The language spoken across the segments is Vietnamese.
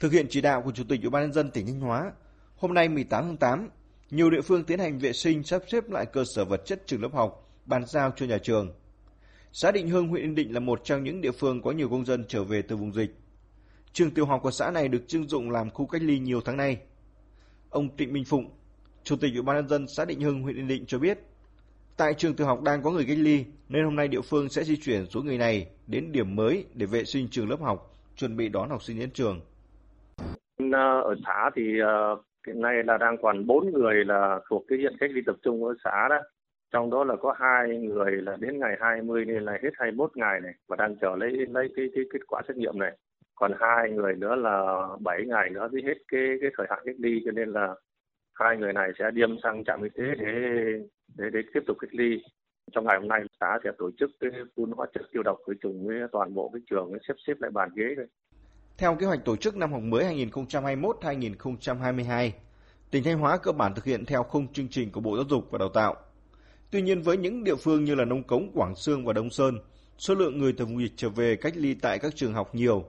Thực hiện chỉ đạo của Chủ tịch Ủy ban nhân dân tỉnh Thanh Hóa, hôm nay 18 tháng 8, nhiều địa phương tiến hành vệ sinh sắp xếp lại cơ sở vật chất trường lớp học, bàn giao cho nhà trường. Xã Định Hưng, huyện Yên Định là một trong những địa phương có nhiều công dân trở về từ vùng dịch. Trường tiểu học của xã này được trưng dụng làm khu cách ly nhiều tháng nay. Ông Trịnh Minh Phụng, Chủ tịch Ủy ban nhân dân xã Định Hưng, huyện Yên Định cho biết, tại trường tiểu học đang có người cách ly nên hôm nay địa phương sẽ di chuyển số người này đến điểm mới để vệ sinh trường lớp học, chuẩn bị đón học sinh đến trường. Ờ, ở xã thì ờ, hiện nay là đang còn bốn người là thuộc cái diện cách ly tập trung ở xã đó. Trong đó là có hai người là đến ngày 20 nên là hết 21 ngày này và đang chờ lấy lấy cái, cái kết quả xét nghiệm này. Còn hai người nữa là 7 ngày nữa mới hết cái cái thời hạn cách ly cho nên là hai người này sẽ điêm sang trạm y tế để để để tiếp tục cách ly trong ngày hôm nay xã sẽ tổ chức cái phun hóa chất tiêu độc khử trùng với toàn bộ cái trường xếp xếp lại bàn ghế đây. Theo kế hoạch tổ chức năm học mới 2021-2022, tỉnh Thanh Hóa cơ bản thực hiện theo khung chương trình của Bộ Giáo dục và Đào tạo. Tuy nhiên với những địa phương như là Nông Cống, Quảng Sương và Đông Sơn, số lượng người từ vùng dịch trở về cách ly tại các trường học nhiều,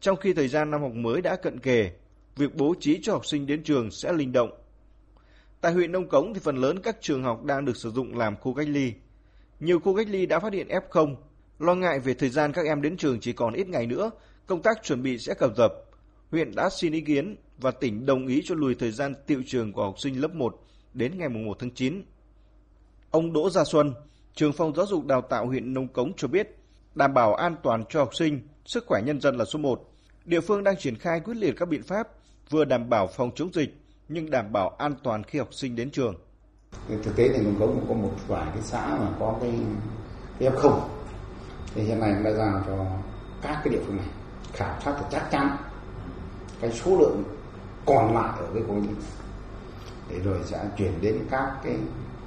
trong khi thời gian năm học mới đã cận kề, việc bố trí cho học sinh đến trường sẽ linh động. Tại huyện Nông Cống thì phần lớn các trường học đang được sử dụng làm khu cách ly. Nhiều khu cách ly đã phát hiện F0, lo ngại về thời gian các em đến trường chỉ còn ít ngày nữa, công tác chuẩn bị sẽ cập dập. Huyện đã xin ý kiến và tỉnh đồng ý cho lùi thời gian tiệu trường của học sinh lớp 1 đến ngày 1 tháng 9. Ông Đỗ Gia Xuân, trường phòng giáo dục đào tạo huyện Nông Cống cho biết, đảm bảo an toàn cho học sinh, sức khỏe nhân dân là số 1. Địa phương đang triển khai quyết liệt các biện pháp vừa đảm bảo phòng chống dịch nhưng đảm bảo an toàn khi học sinh đến trường. Thực tế thì Nông Cống cũng có một vài cái xã mà có cái, cái F0 thì hiện nay đã giao cho các cái địa phương này khảo sát thì chắc chắn cái số lượng còn lại ở cái khu cách để rồi sẽ chuyển đến các cái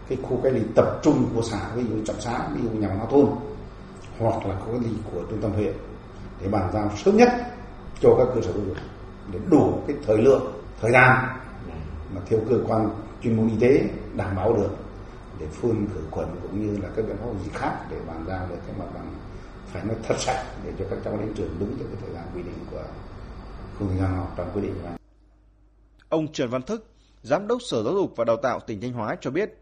cái khu cách ly tập trung của xã, ví dụ trọng xã ví dụ nhà văn hóa thôn, hoặc là khu cách ly của trung tâm huyện, để bàn giao sớm nhất cho các cơ sở giáo dục để đủ cái thời lượng, thời gian mà theo cơ quan chuyên môn y tế đảm bảo được để phun khử khuẩn cũng như là các biện pháp gì khác để bàn giao được cái mặt bằng phải nó thật sạch để cho các cháu đến trường đúng theo cái thời gian quy định của khung gian học trong quy định này. Ông Trần Văn Thức, Giám đốc Sở Giáo dục và Đào tạo tỉnh Thanh Hóa cho biết.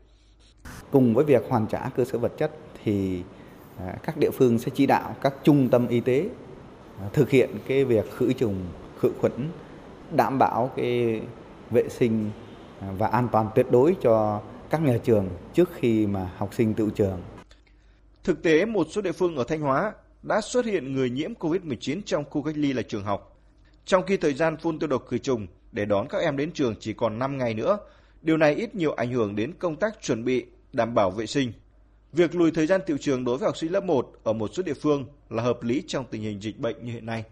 Cùng với việc hoàn trả cơ sở vật chất thì à, các địa phương sẽ chỉ đạo các trung tâm y tế à, thực hiện cái việc khử trùng, khử khuẩn, đảm bảo cái vệ sinh à, và an toàn tuyệt đối cho các nhà trường trước khi mà học sinh tự trường. Thực tế, một số địa phương ở Thanh Hóa đã xuất hiện người nhiễm COVID-19 trong khu cách ly là trường học. Trong khi thời gian phun tiêu độc khử trùng để đón các em đến trường chỉ còn 5 ngày nữa, điều này ít nhiều ảnh hưởng đến công tác chuẩn bị, đảm bảo vệ sinh. Việc lùi thời gian tiệu trường đối với học sinh lớp 1 ở một số địa phương là hợp lý trong tình hình dịch bệnh như hiện nay.